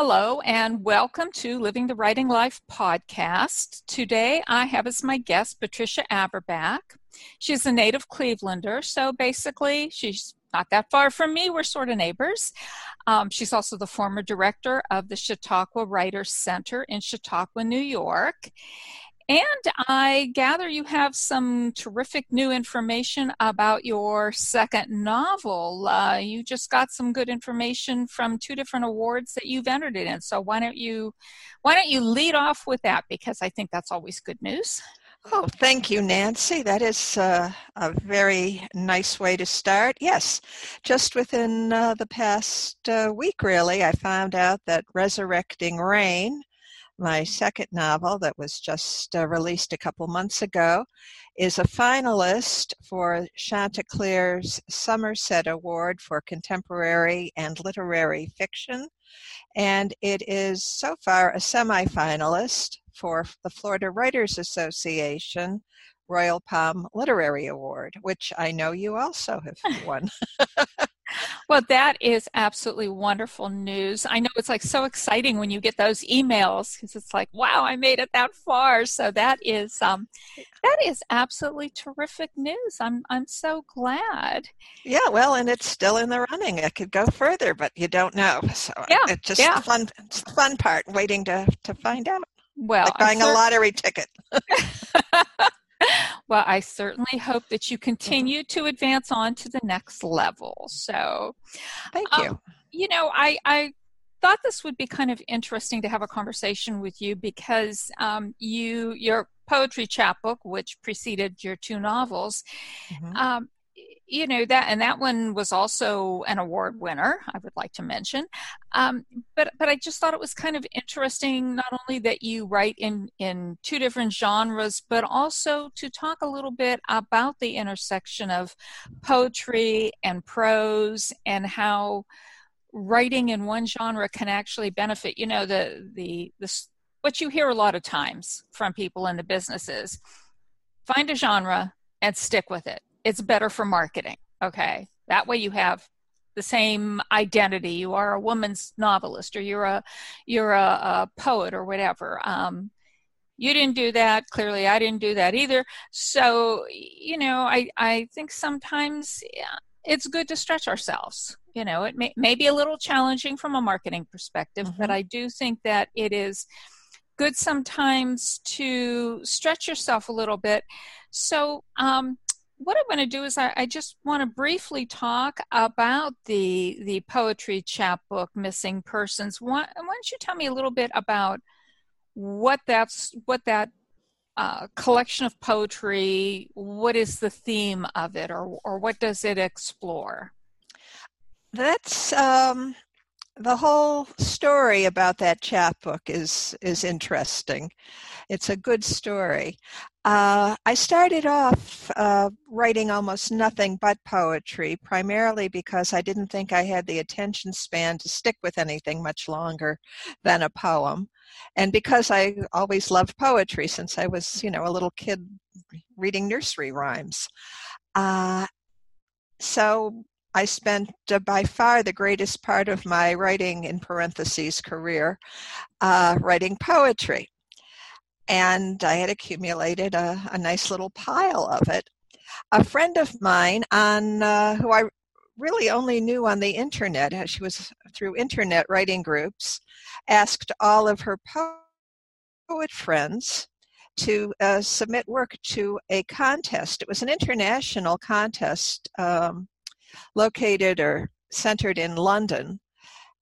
Hello, and welcome to Living the Writing Life podcast. Today I have as my guest Patricia Averbach. She's a native Clevelander, so basically she's not that far from me. We're sort of neighbors. Um, she's also the former director of the Chautauqua Writers Center in Chautauqua, New York. And I gather you have some terrific new information about your second novel. Uh, you just got some good information from two different awards that you've entered it in. So why don't you why don't you lead off with that because I think that's always good news. Oh, thank you, Nancy. That is uh, a very nice way to start. Yes, just within uh, the past uh, week, really, I found out that Resurrecting Rain my second novel that was just uh, released a couple months ago, is a finalist for Chanticleer's Somerset Award for Contemporary and Literary Fiction. And it is so far a semi-finalist for the Florida Writers Association Royal Palm Literary Award, which I know you also have won. well, that is absolutely wonderful news. I know it's like so exciting when you get those emails because it's like, wow, I made it that far. So that is um, that is absolutely terrific news. I'm I'm so glad. Yeah, well, and it's still in the running. It could go further, but you don't know. So yeah, it's just yeah. the fun it's the fun part, waiting to to find out. Well, like buying a lottery ticket. well, I certainly hope that you continue to advance on to the next level. So, thank you. Um, you know, I, I thought this would be kind of interesting to have a conversation with you because um, you your poetry chapbook, which preceded your two novels, mm-hmm. um, you know that and that one was also an award winner i would like to mention. Um, but but i just thought it was kind of interesting not only that you write in in two different genres but also to talk a little bit about the intersection of poetry and prose and how writing in one genre can actually benefit you know the the the what you hear a lot of times from people in the businesses. Find a genre and stick with it it's better for marketing. Okay. That way you have the same identity. You are a woman's novelist or you're a, you're a, a poet or whatever. Um, you didn't do that. Clearly I didn't do that either. So, you know, I, I think sometimes yeah, it's good to stretch ourselves. You know, it may, may be a little challenging from a marketing perspective, mm-hmm. but I do think that it is good sometimes to stretch yourself a little bit. So, um, what I want to do is I, I, just want to briefly talk about the the poetry chapbook missing persons. Why, why, don't you tell me a little bit about what that's what that uh, collection of poetry? What is the theme of it, or or what does it explore? That's um, the whole story about that chapbook is is interesting. It's a good story. Uh, I started off uh, writing almost nothing but poetry, primarily because I didn't think I had the attention span to stick with anything much longer than a poem. And because I always loved poetry since I was, you know, a little kid reading nursery rhymes. Uh, so I spent uh, by far the greatest part of my writing, in parentheses, career, uh, writing poetry and I had accumulated a, a nice little pile of it. A friend of mine, on uh, who I really only knew on the internet, as she was through internet writing groups, asked all of her poet friends to uh, submit work to a contest. It was an international contest um, located or centered in London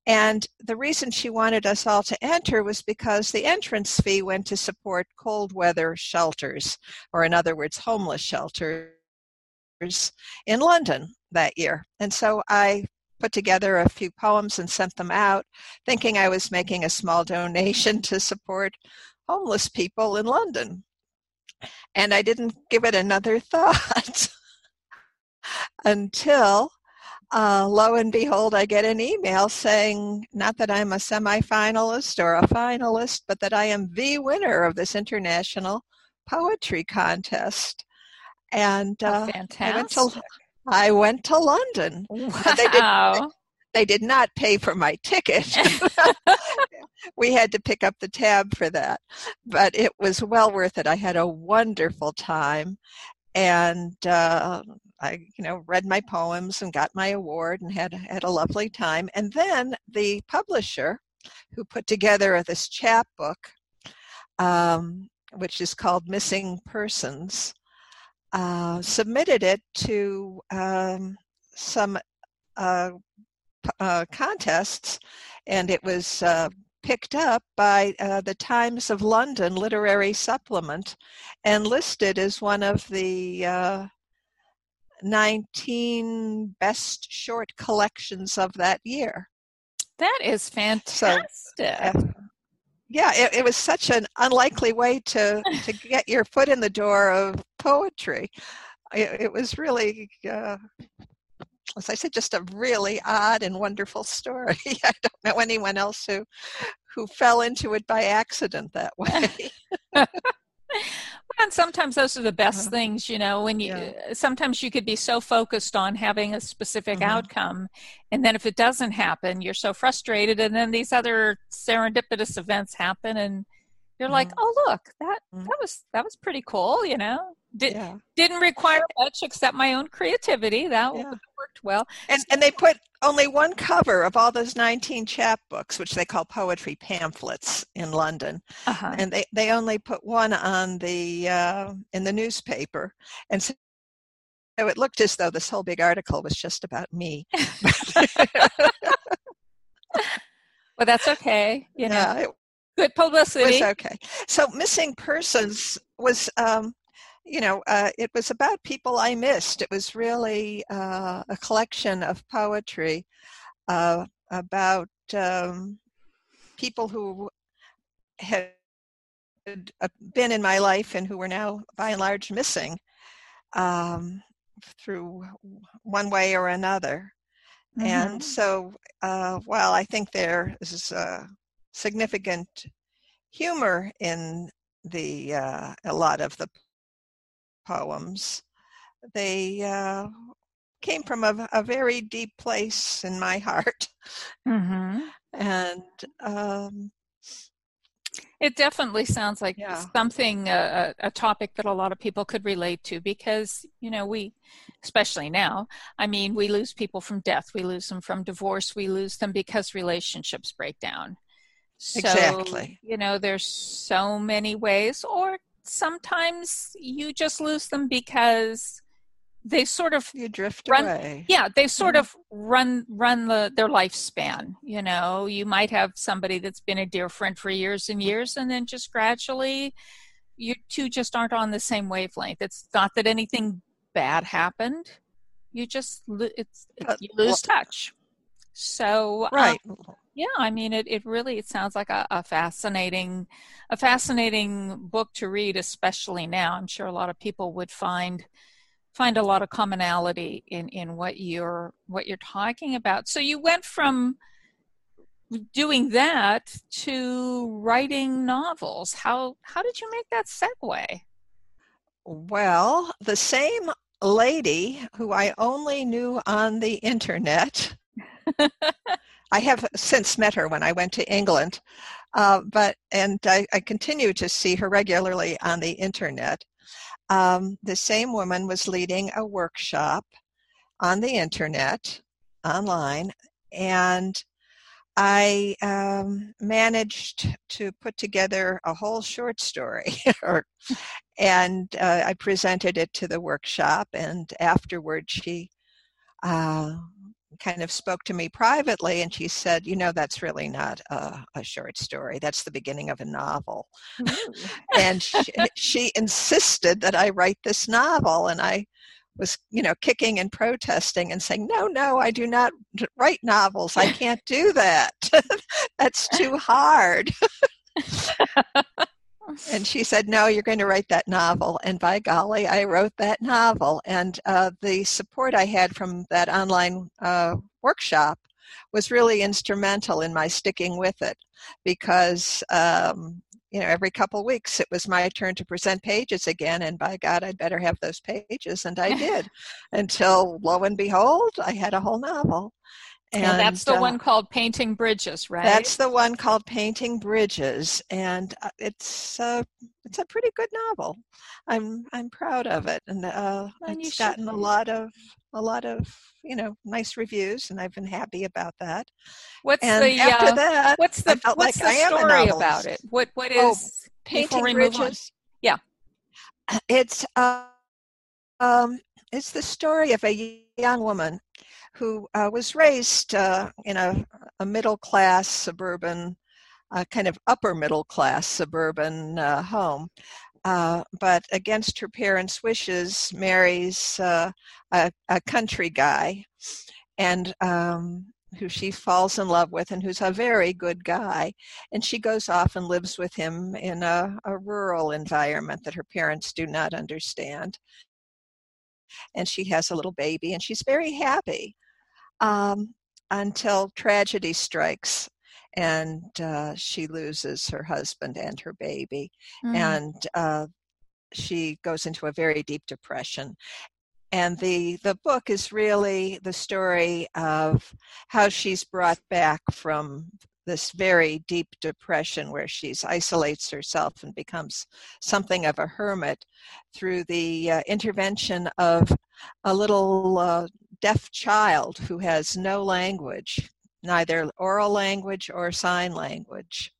and the reason she wanted us all to enter was because the entrance fee went to support cold weather shelters, or in other words, homeless shelters in London that year. And so I put together a few poems and sent them out, thinking I was making a small donation to support homeless people in London. And I didn't give it another thought until uh, lo and behold, I get an email saying not that I'm a semifinalist or a finalist, but that I am the winner of this international poetry contest. And uh, oh, I went to I went to London. Wow. They did, they did not pay for my ticket. we had to pick up the tab for that, but it was well worth it. I had a wonderful time, and uh, I, you know, read my poems and got my award and had had a lovely time. And then the publisher, who put together this chapbook, um, which is called Missing Persons, uh, submitted it to um, some uh, uh, contests, and it was uh, picked up by uh, the Times of London Literary Supplement and listed as one of the uh, 19 best short collections of that year. That is fantastic. So, yeah, it, it, was such an unlikely way to, to get your foot in the door of poetry. It, it was really, uh, as I said, just a really odd and wonderful story. I don't know anyone else who who fell into it by accident that way. and sometimes those are the best uh-huh. things you know when you yeah. sometimes you could be so focused on having a specific mm-hmm. outcome and then if it doesn't happen you're so frustrated and then these other serendipitous events happen and you're mm-hmm. like oh look that mm-hmm. that was that was pretty cool you know Did, yeah. didn't require much except my own creativity that yeah. Worked well and and they put only one cover of all those 19 chapbooks which they call poetry pamphlets in london uh-huh. and they they only put one on the uh, in the newspaper and so it looked as though this whole big article was just about me well that's okay you know yeah, it, good publicity. It was okay. So missing persons was, um, you know, uh, it was about people I missed. It was really uh, a collection of poetry uh, about um, people who had been in my life and who were now, by and large, missing um, through one way or another. Mm-hmm. And so, uh, while I think there is a significant humor in the uh, a lot of the poems. They uh, came from a, a, very deep place in my heart, mm-hmm. and um, it definitely sounds like yeah. something uh, a topic that a lot of people could relate to because you know we especially now i mean we lose people from death we lose them from divorce we lose them because relationships break down so, exactly. You know, there's so many ways, or sometimes you just lose them because they sort of you drift run, away. Yeah, they sort mm-hmm. of run run the their lifespan. You know, you might have somebody that's been a dear friend for years and years, and then just gradually, you two just aren't on the same wavelength. It's not that anything bad happened. You just it's, it's you lose touch. So right. Um, yeah, I mean, it, it really it sounds like a, a, fascinating a fascinating book to read, especially now. I'm sure a lot of people would find find a lot of commonality in in what you're what you're talking about. So you went from doing that to writing novels. How how did you make that segue? Well, the same lady who I only knew on the internet I have since met her when I went to England, uh, but and I, I, continue to see her regularly on the internet. Um, the same woman was leading a workshop on the internet, online, and I um, managed to put together a whole short story, and uh, I presented it to the workshop. And afterward, she uh, kind of spoke to me privately and she said, You know, that's really not a, a short story. That's the beginning of a novel. and she, she, insisted that I write this novel. And I was, you know, kicking and protesting and saying, No, no, I do not write novels. I can't do that. that's too hard. and she said, No, you're going to write that novel. And by golly, I wrote that novel. And uh, the support I had from that online uh, workshop was really instrumental in my sticking with it because. Um, you know, every couple of weeks it was my turn to present pages again, and by God, I'd better have those pages, and I did, until lo and behold, I had a whole novel, And, and that's the uh, one called Painting Bridges, right? That's the one called Painting Bridges, and uh, it's uh, it's a pretty good novel. I'm I'm proud of it, and, uh, and it's gotten a lot of a lot of you know nice reviews, and I've been happy about that. What's and the after uh, that? What's the what's like the story about it? What what oh, oh, Painting Bridges? Yeah, it's uh, um, it's the story of a young woman who uh, was raised uh, in a, a, middle class suburban, uh, kind of upper middle class suburban uh, home. Uh, but against her parents' wishes, marries uh, a, a, country guy, and um, who she falls in love with, and who's a very good guy. And she goes off and lives with him in a, a rural environment that her parents do not understand and she has a little baby and she's very happy um, until tragedy strikes and uh, she loses her husband and her baby mm. and uh, she goes into a very deep depression and the the book is really the story of how she's brought back from this very deep depression where she isolates herself and becomes something of a hermit through the uh, intervention of a little uh, deaf child who has no language, neither oral language or sign language.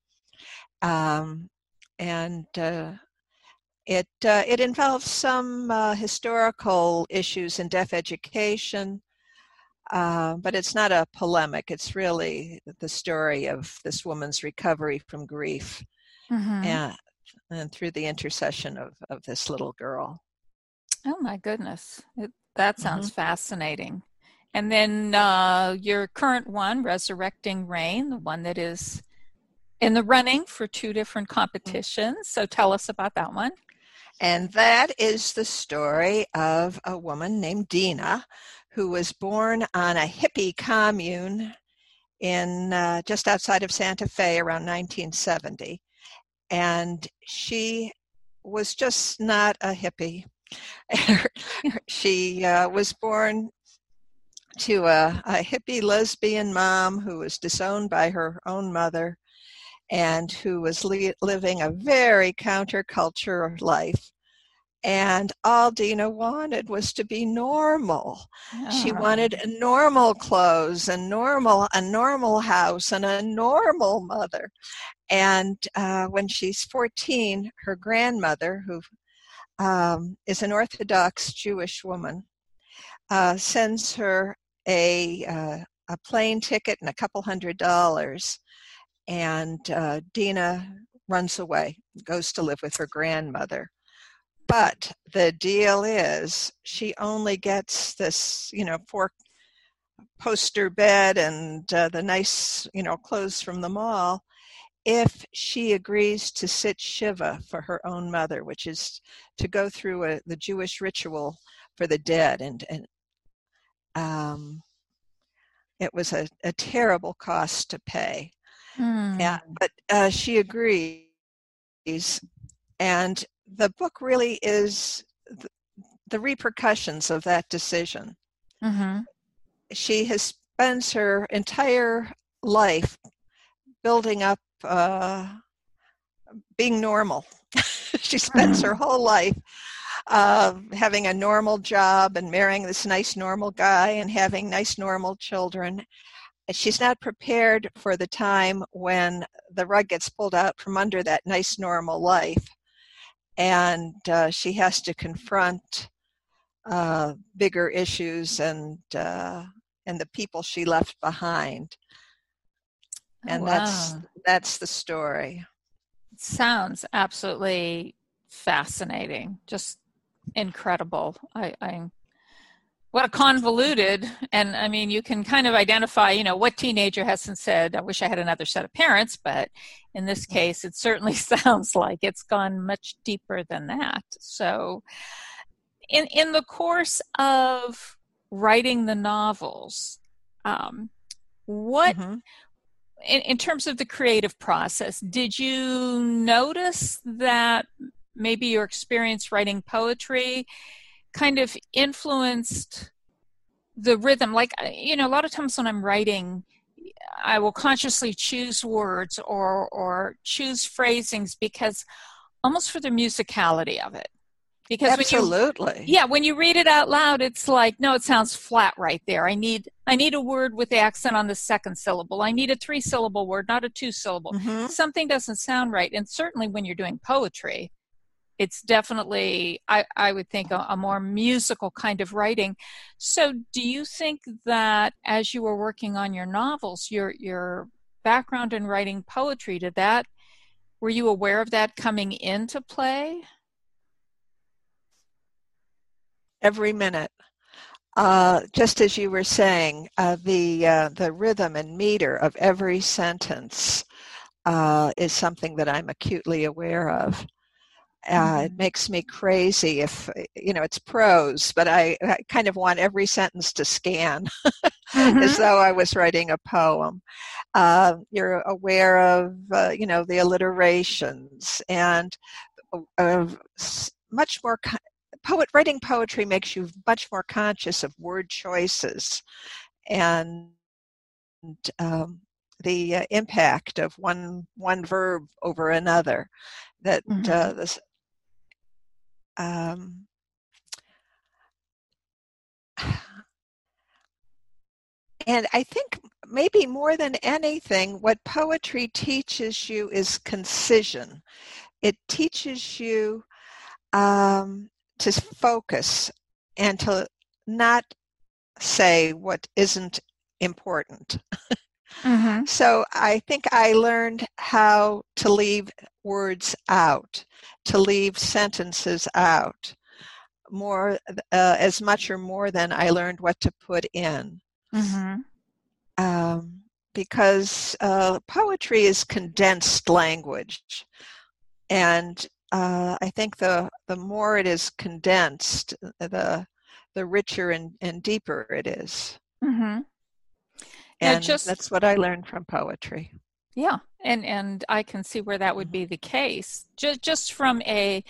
Um, and uh, it, uh, it involves some uh, historical issues in deaf education, uh, but it's not a polemic. It's really the story of this woman's recovery from grief mm-hmm. and, and through the intercession of, of this little girl. Oh my goodness. It, that sounds mm-hmm. fascinating. And then uh, your current one, Resurrecting Rain, the one that is in the running for two different mm-hmm. competitions. So tell us about that one. And that is the story of a woman named Dina who was born on a hippie commune in uh, just outside of Santa Fe around 1970. And she was just not a hippie. she uh, was born to a, a, hippie lesbian mom who was disowned by her own mother and who was li- living a very counterculture life and all Dina wanted was to be normal. She wanted normal clothes and normal a normal house and a normal mother. And uh, when she's 14, her grandmother, who um, is an Orthodox Jewish woman, uh, sends her a uh, a plane ticket and a couple hundred dollars, and uh, Dina runs away, goes to live with her grandmother. But the deal is, she only gets this, you know, four poster bed and uh, the nice, you know, clothes from the mall if she agrees to sit Shiva for her own mother, which is to go through a, the Jewish ritual for the dead. And, and um, it was a, a terrible cost to pay. Mm. Yeah, but uh, she agrees. And the book really is the, the repercussions of that decision. Mm-hmm. She has spent her entire life building up uh, being normal. she spends her mm-hmm. whole life uh, having a normal job and marrying this nice normal guy and having nice normal children. She's not prepared for the time when the rug gets pulled out from under that nice normal life and uh, she has to confront uh, bigger issues and uh, and the people she left behind. Oh, and wow. that's that's the story. sounds absolutely fascinating, just incredible. I, I what a convoluted and i mean you can kind of identify you know what teenager hasn't said i wish i had another set of parents but in this case it certainly sounds like it's gone much deeper than that so in in the course of writing the novels um, what mm-hmm. In, in terms of the creative process did you notice that maybe your experience writing poetry kind of influenced the rhythm? Like uh, you know a lot of times when i'm writing i will consciously choose words or or choose phrasings because almost for the musicality of it because absolutely when you, yeah when you read it out loud it's like no it sounds flat right there. I need i need a word with the accent on the second syllable. I need a three syllable word not a two syllable mm-hmm. something doesn't sound right. And certainly when you're doing poetry it's definitely i, I would think a, a more musical kind of writing. So do you think that as you were working on your novels your your background in writing poetry did that were you aware of that coming into play every minute. Uh, just as you were saying, uh, the uh, the rhythm and meter of every sentence uh, is something that I'm acutely aware of. Uh, mm-hmm. It makes me crazy if you know it's prose, but I, I kind of want every sentence to scan mm-hmm. as though I was writing a poem. Uh, you're aware of you know the alliterations and much more poet writing poetry makes you much more conscious of word choices and um, the uh, impact of one one verb over another that mm-hmm. uh, this um, and I think maybe more than anything, what poetry teaches you is concision. It teaches you um, to focus and to not say what isn't important. Mm-hmm. so I think I learned how to leave words out, to leave sentences out more uh, as much or more than I learned what to put in. Mm-hmm. Um, because uh, poetry is condensed language, and uh, I think the the more it is condensed, the the richer and, and deeper it is. Mm-hmm. And just, that's what I learned from poetry. Yeah, and and I can see where that would be the case. Just just from a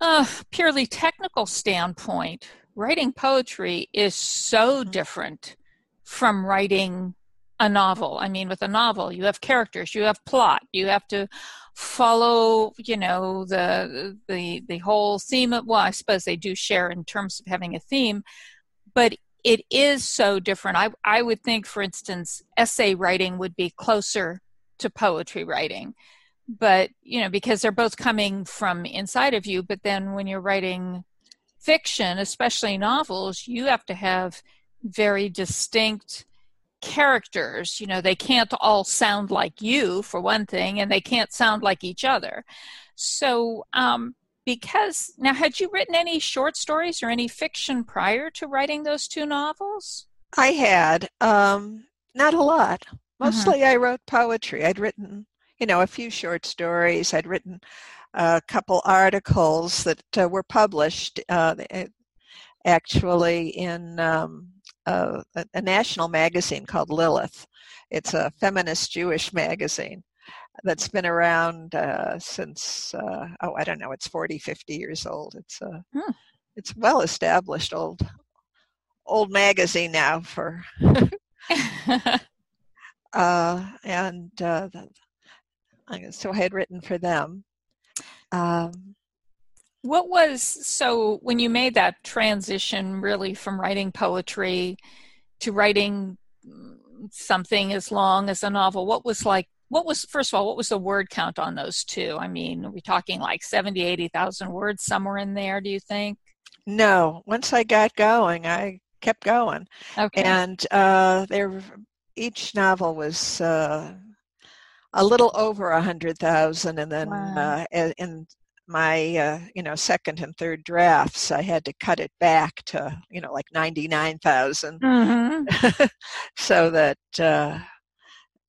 uh, purely technical standpoint, writing poetry is so mm-hmm. different from writing a novel. I mean, with a novel, you have characters, you have plot, you have to follow you know the the the whole theme of well i suppose they do share in terms of having a theme but it is so different i i would think for instance essay writing would be closer to poetry writing but you know because they're both coming from inside of you but then when you're writing fiction especially novels you have to have very distinct characters you know they can't all sound like you for one thing and they can't sound like each other. So um, because now had you written any short stories or any fiction prior to writing those two novels? I had um, not a lot. Mm-hmm. mostly i wrote poetry. I'd written you know a few short stories. I'd written a couple articles that uh, were published uh, actually in um, a, a national magazine called Lilith. It's a feminist Jewish magazine that's been around uh, since uh, oh I don't know it's 40 50 years old it's a hmm. it's well established old old magazine now for uh, and uh, so I had written for them um, what was so when you made that transition really from writing poetry to writing something as long as a novel? What was like what was first of all what was the word count on those two? I mean, are we talking like 70, 80,000 words somewhere in there, do you think? No, once I got going, I kept going. Okay. And uh there each novel was uh a little over a hundred thousand and then wow. uh, in my uh, you know second and third drafts i had to cut it back to you know like 99000 mm-hmm. so that uh,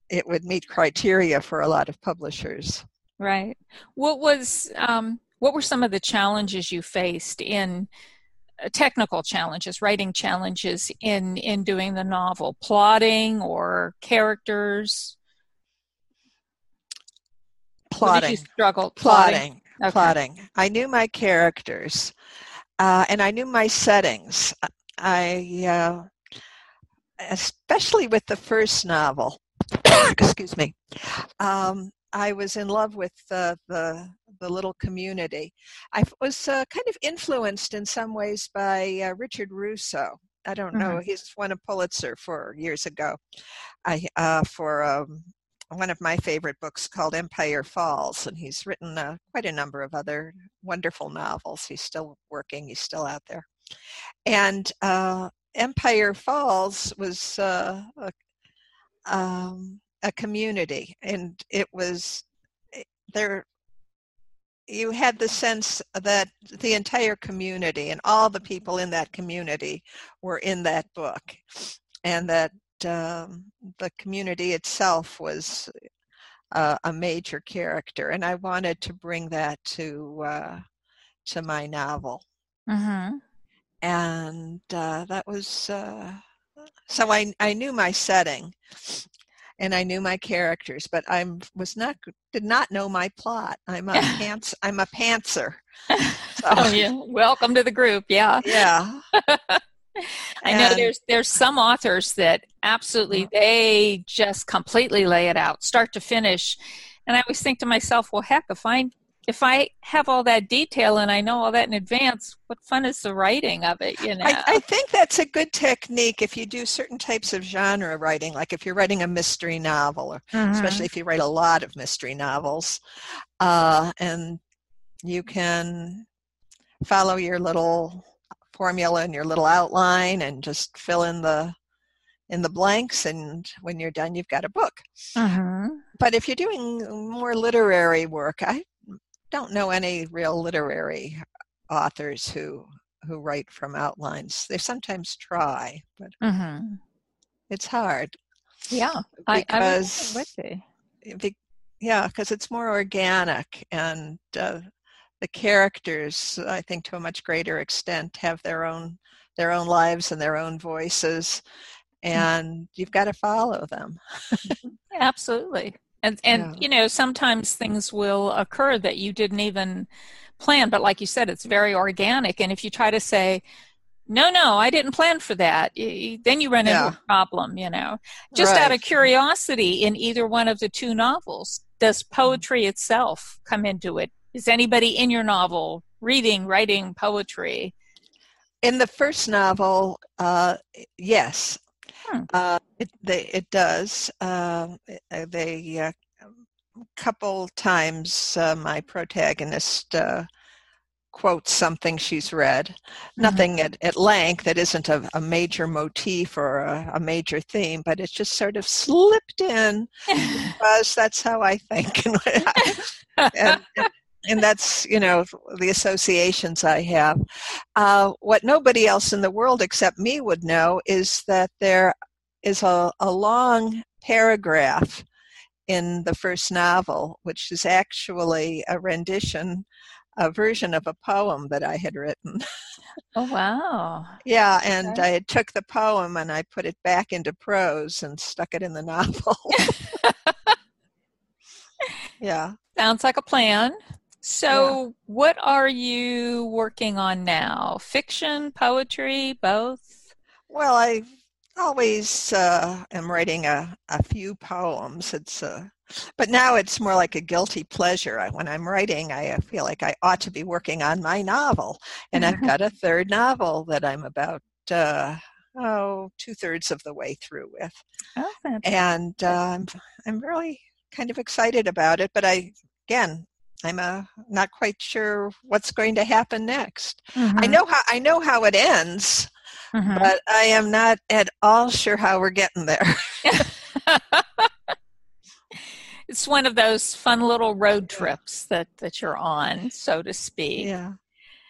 it would meet criteria for a lot of publishers. Right. What was um, what were some of the challenges you faced in uh, technical challenges writing challenges in in doing the novel? Plotting or characters? Plotting. struggle plotting, plotting okay. plotting. I knew my characters, uh, and I knew my settings. I, uh, especially with the first novel, excuse me, um, I was in love with the, the, the little community. I was uh, kind of influenced in some ways by uh, Richard Russo. I don't mm-hmm. know. He's won a Pulitzer for years ago. I uh, for um, one of my favorite books called Empire Falls, and he's written uh, quite a number of other wonderful novels. He's still working. He's still out there, and uh, Empire Falls was uh, a, um, a community, and it was eh, there you had the sense that the entire community and all the people in that community were in that book and that um, the community itself was uh, a major character and i wanted to bring that to uh, to my novel mm-hmm. and uh, that was uh, so I, I knew my setting and I knew my characters, but I was not did not know my plot. I'm a pants I'm a pantser. So. oh yeah, welcome to the group. Yeah, yeah. I and, know there's there's some authors that absolutely they just completely lay it out, start to finish, and I always think to myself, well, heck, if I if I have all that detail and I know all that in advance, what fun is the writing of it? You know, I, I, think that's a good technique if you do certain types of genre writing, like if you're writing a mystery novel, or mm-hmm. especially if you write a lot of mystery novels, uh, and you can follow your little formula and your little outline and just fill in the in the blanks and when you're done you've got a book mm-hmm. but if you're doing more literary work i don't know any real literary authors who who write from outlines. They sometimes try, but mm-hmm. it's hard. Yeah, because I, I would be. yeah, because it's more organic, and uh, the characters, I think, to a much greater extent, have their own their own lives and their own voices, mm. and mm-hmm. you've got to follow them. Absolutely and and yeah. you know sometimes things will occur that you didn't even plan but like you said it's very organic and if you try to say no no i didn't plan for that then you run yeah. into a problem you know just right. out of curiosity in either one of the two novels does mm-hmm. poetry itself come into it is anybody in your novel reading writing poetry in the first novel uh, yes Hmm. Uh, it, they, it does. Uh, they uh, couple times uh, my protagonist uh, quotes something she's read. Mm-hmm. Nothing at, at length that isn't a, a major motif or a, a, major theme, but it's just sort of slipped in because that's how I think. and, and that's you know the associations i have. Uh, what nobody else in the world except me would know is that there is a, a long paragraph in the first novel which is actually a rendition a version of a poem that i had written. Oh wow. Yeah and okay. i took the poem and i put it back into prose and stuck it in the novel. Yeah. Sounds like a plan so, yeah. what are you working on now? Fiction, poetry, both? Well, I always uh, am writing a, a few poems. It's uh, but now it's more like a guilty pleasure. I, when I'm writing, I feel like I ought to be working on my novel, and I've got a third novel that I'm about uh, oh two thirds of the way through with, oh, and um, I'm really kind of excited about it. But I again I'm uh, not quite sure what's going to happen next. Mm-hmm. I know how I know how it ends, mm-hmm. but I am not at all sure how we're getting there. it's one of those fun little road trips that that you're on, so to speak. Yeah.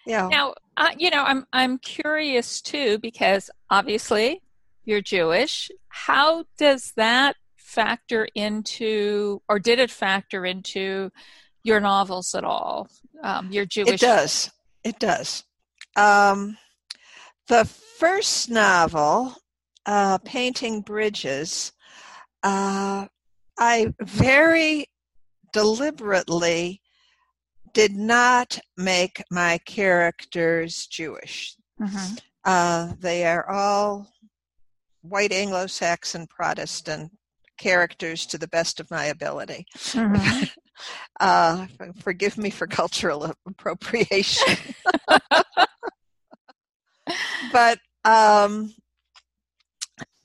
Yeah. Now, uh, you know, I'm I'm curious too because obviously you're Jewish. How does that factor into, or did it factor into your novels at all? Um, your Jewish. It does. It does. Um, the first novel, uh, Painting Bridges, uh, I very deliberately did not make my characters Jewish. Mm-hmm. Uh, they are all white Anglo-Saxon Protestant characters to the best of my ability. Mm-hmm. uh, forgive me for cultural appropriation. but um,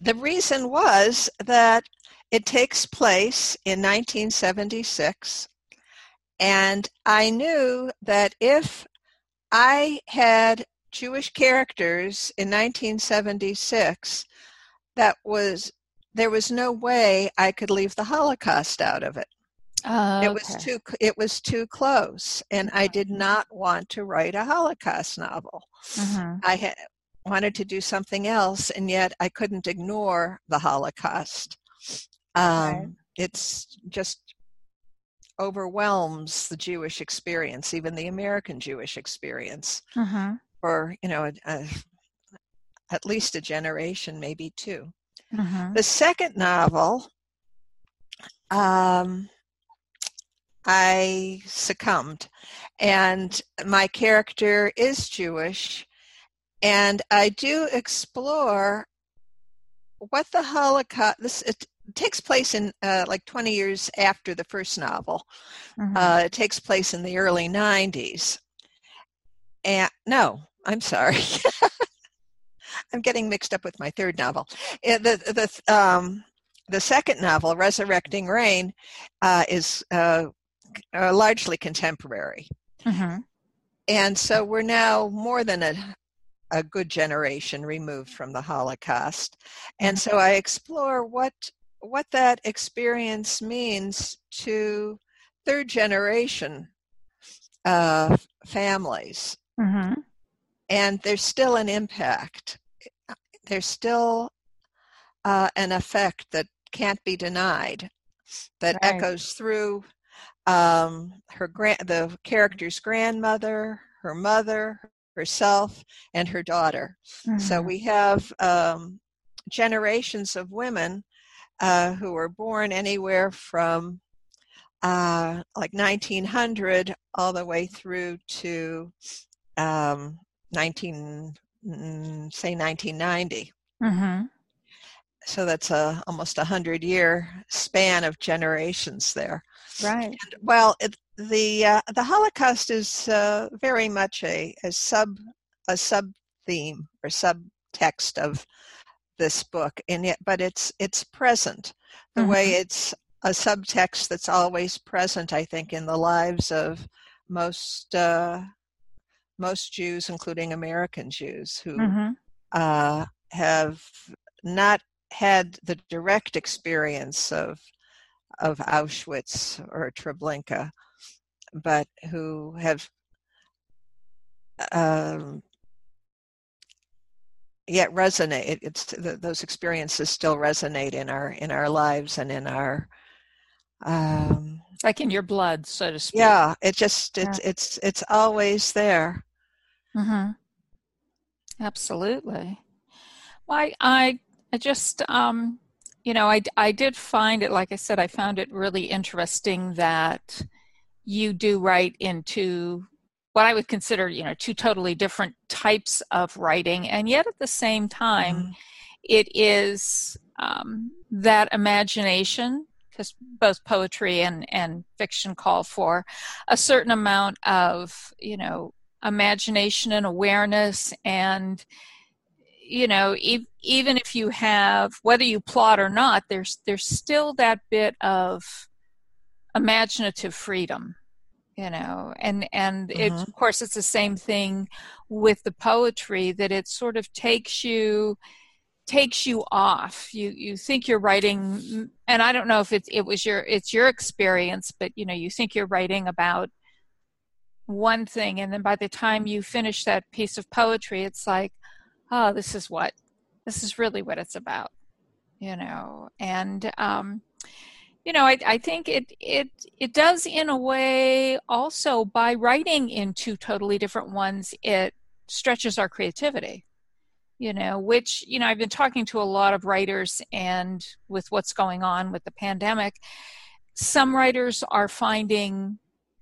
the reason was that it takes place in 1976, and I knew that if I had Jewish characters in 1976, that was there was no way I could leave the Holocaust out of it. It was too it was too close, and I did not want to write a Holocaust novel. Mm-hmm. I had wanted to do something else, and yet I couldn't ignore the Holocaust. Um, right. It's just overwhelms the Jewish experience, even the American Jewish experience, mm-hmm. for you know a, a, at least a generation, maybe 2 mm-hmm. The second novel, um, I succumbed, and my character is Jewish, and I do explore what the Holocaust. This it takes place in uh, like 20 years after the first novel. Mm-hmm. Uh, it takes place in the early 90s. And no, I'm sorry. I'm getting mixed up with my third novel. Uh, the the um, the second novel, Resurrecting Rain, uh, is uh, uh, largely contemporary. Mm-hmm. And so we're now more than a, a good generation removed from the Holocaust. And so I explore what what that experience means to third generation uh, families. Mm-hmm. And there's still an impact. There's still uh, an effect that can't be denied that right. echoes through um, her grand, the character's grandmother, her mother, herself, and her daughter. Mm-hmm. So we have um, generations of women uh, who were born anywhere from uh, like 1900 all the way through to um, 19, mm, say 1990. Mm-hmm. So that's a almost a hundred year span of generations there. Right. And, well, it, the uh, the Holocaust is uh, very much a, a sub a sub theme or subtext of this book, and yet, but it's it's present the mm-hmm. way it's a subtext that's always present. I think in the lives of most uh, most Jews, including American Jews, who mm-hmm. uh, have not had the direct experience of of Auschwitz or Treblinka, but who have um, yet resonate. It's the, those experiences still resonate in our in our lives and in our um, like in your blood, so to speak. Yeah, it just it's yeah. it's it's always there. Mm-hmm. Absolutely. Well, I I, I just um, you know I I did find it like I said I found it really interesting that you do write into what I would consider, you know, two totally different types of writing, and yet at the same time, mm-hmm. it is um, that imagination, because both poetry and and fiction call for a certain amount of, you know, imagination and awareness, and you know, e- even if you have whether you plot or not, there's there's still that bit of imaginative freedom you know and and mm-hmm. it of course it's the same thing with the poetry that it sort of takes you takes you off you you think you're writing and i don't know if it's it was your it's your experience but you know you think you're writing about one thing and then by the time you finish that piece of poetry it's like oh this is what this is really what it's about you know and um you know, I, I think it it it does in a way also by writing in two totally different ones, it stretches our creativity. You know, which you know, I've been talking to a lot of writers, and with what's going on with the pandemic, some writers are finding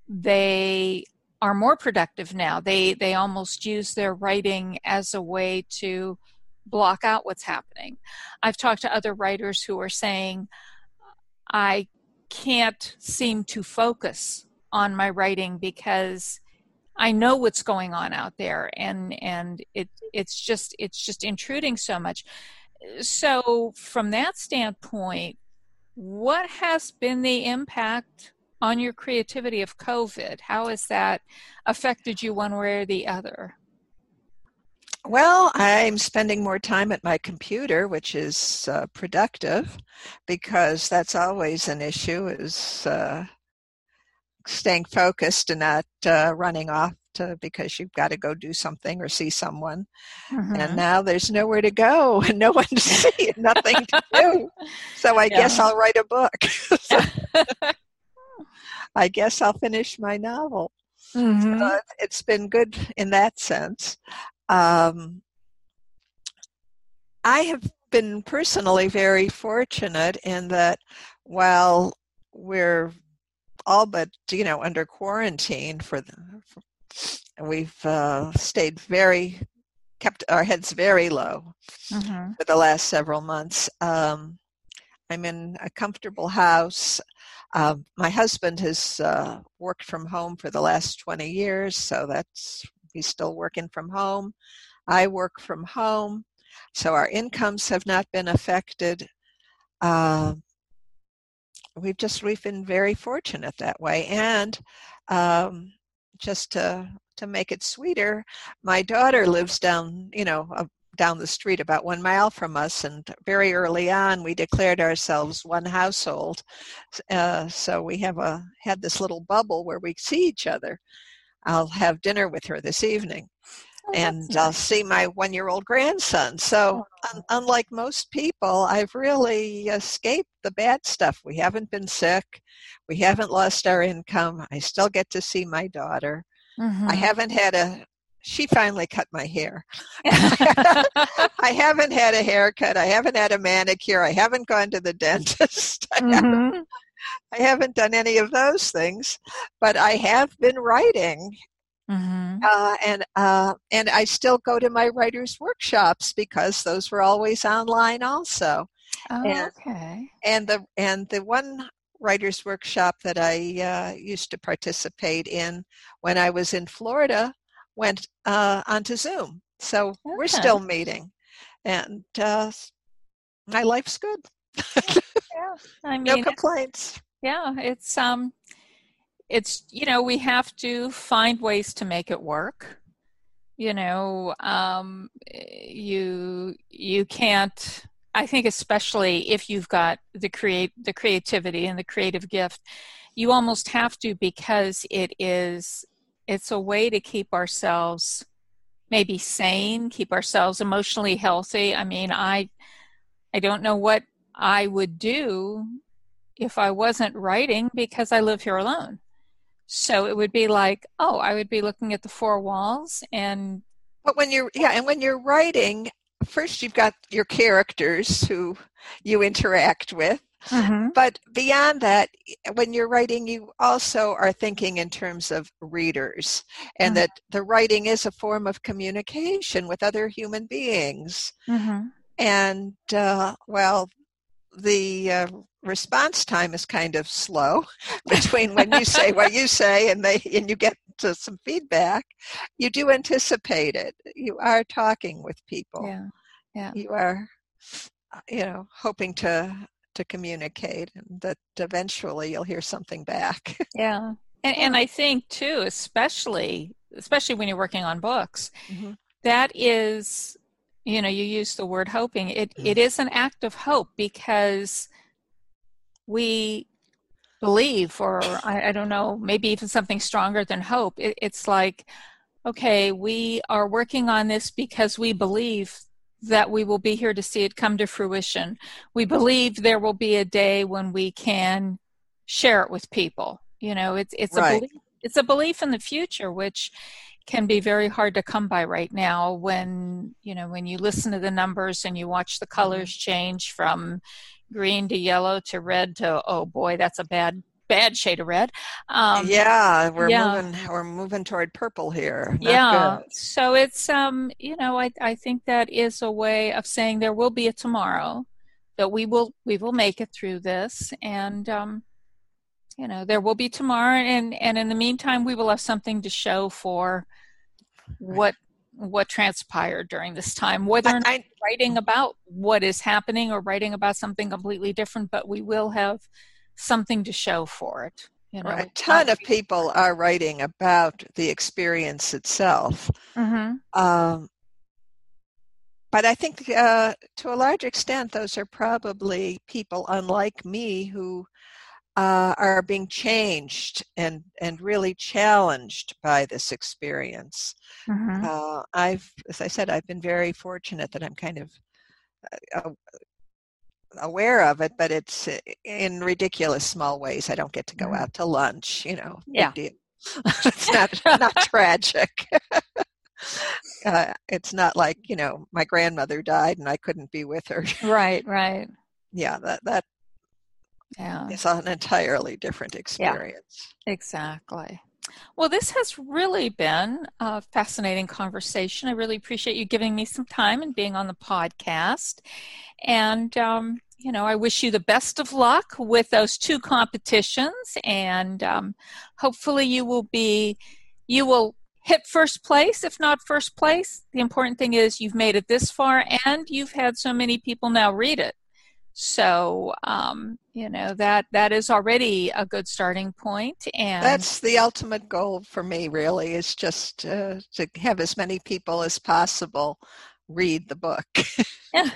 they are more productive now. They they almost use their writing as a way to block out what's happening. I've talked to other writers who are saying I can't seem to focus on my writing because I know what's going on out there and and it it's just it's just intruding so much. So from that standpoint, what has been the impact on your creativity of COVID? How has that affected you one way or the other? Well, I'm spending more time at my computer, which is uh, productive because that's always an issue is uh, staying focused and not uh, running off to, because you've got to go do something or see someone. Mm-hmm. And now there's nowhere to go and no one to see and nothing to do. So I yeah. guess I'll write a book. I guess I'll finish my novel. Mm-hmm. Uh, it's been good in that sense. Um, I have been personally very fortunate in that while we're all but you know under quarantine for the for, we've uh, stayed very kept our heads very low mm-hmm. for the last several months um, i'm in a comfortable house uh, my husband has uh, worked from home for the last 20 years so that's he's still working from home. I work from home so our incomes have not been affected. Uh, we've just we've been very fortunate that way and um, just to to make it sweeter my daughter lives down you know uh, down the street about one mile from us and very early on we declared ourselves one household uh, so we have a had this little bubble where we see each other i'll have dinner with her this evening Oh, and I'll see my one year old grandson. So, un- unlike most people, I've really escaped the bad stuff. We haven't been sick, we haven't lost our income. I still get to see my daughter. Mm-hmm. I haven't had a she finally cut my hair. I haven't had a haircut. I haven't had a manicure. I haven't gone to the dentist. I, mm-hmm. haven't, I haven't done any of those things, but I have been writing Mm-hmm. Uh, and uh, and I still go to my writers' workshops because those were always online also. Oh, and, okay. And the and the one writers' workshop that I uh, used to participate in when I was in Florida went uh, onto Zoom. So okay. we're still meeting, and uh, my life's good. yeah, I mean, no complaints. Yeah, it's um it's you know we have to find ways to make it work you know um, you you can't i think especially if you've got the create the creativity and the creative gift you almost have to because it is it's a way to keep ourselves maybe sane keep ourselves emotionally healthy i mean i i don't know what i would do if i wasn't writing because i live here alone so it would be like, oh, I would be looking at the four walls and. But when you're, yeah, and when you're writing, first you've got your characters who you interact with. Mm-hmm. But beyond that, when you're writing, you also are thinking in terms of readers, and mm-hmm. that the writing is a form of communication with other human beings. Mm-hmm. And uh, well, the uh, response time is kind of slow between when you say what you say and they and you get to some feedback you do anticipate it you are talking with people yeah yeah you are you know hoping to to communicate and that eventually you'll hear something back yeah and, and i think too especially especially when you're working on books mm-hmm. that is you know you use the word hoping it it mm. is an act of hope because we believe or I, I don't know maybe even something stronger than hope it, it's like okay we are working on this because we believe that we will be here to see it come to fruition we believe there will be a day when we can share it with people you know it's it's right. a belief it's a belief in the future which can be very hard to come by right now when you know when you listen to the numbers and you watch the colors mm-hmm. change from green to yellow to red to oh boy that's a bad bad shade of red. Um, yeah, we're yeah. moving. We're moving toward purple here. Not yeah. Good. So it's um, you know, I I think that is a way of saying there will be a tomorrow, that we will we will make it through this, and um, you know, there will be tomorrow, and and in the meantime, we will have something to show for what what transpired during this time, whether or not I, writing about what is happening or writing about something completely different, but we will have something to show for it. You know, a ton of people are writing about the experience itself. Mm-hmm. Um, but I think uh, to a large extent, those are probably people unlike me who uh, are being changed and and really challenged by this experience. Mm-hmm. Uh, I've, as I said, I've been very fortunate that I'm kind of uh, aware of it, but it's uh, in ridiculous small ways. I don't get to go mm-hmm. out to lunch, you know. Yeah. it's not not tragic. Uh, it's not like you know my grandmother died and I couldn't be with her. Right, right. Yeah, that that yeah. It's an entirely different experience. Yeah, exactly. Well, this has really been a fascinating conversation. I really appreciate you giving me some time and being on the podcast. And, um, you know, I wish you the best of luck with those two competitions. And um, hopefully, you will be, you will hit first place, if not first place. The important thing is you've made it this far and you've had so many people now read it. So um, you know that that is already a good starting point, and that's the ultimate goal for me. Really, is just uh, to have as many people as possible read the book. yeah,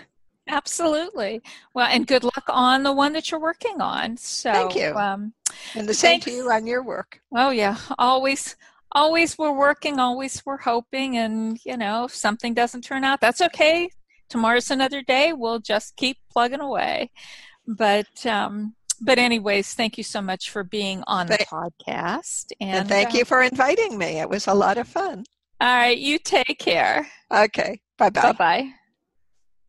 absolutely. Well, and good luck on the one that you're working on. So thank you, um, and the same to you on your work. Oh yeah, always always we're working always we're hoping and you know if something doesn't turn out that's okay tomorrow's another day. We'll just keep plugging away. But um, but anyways, thank you so much for being on the podcast. And, and thank uh, you for inviting me. It was a lot of fun. All right, you take care. Okay. Bye bye. Bye bye.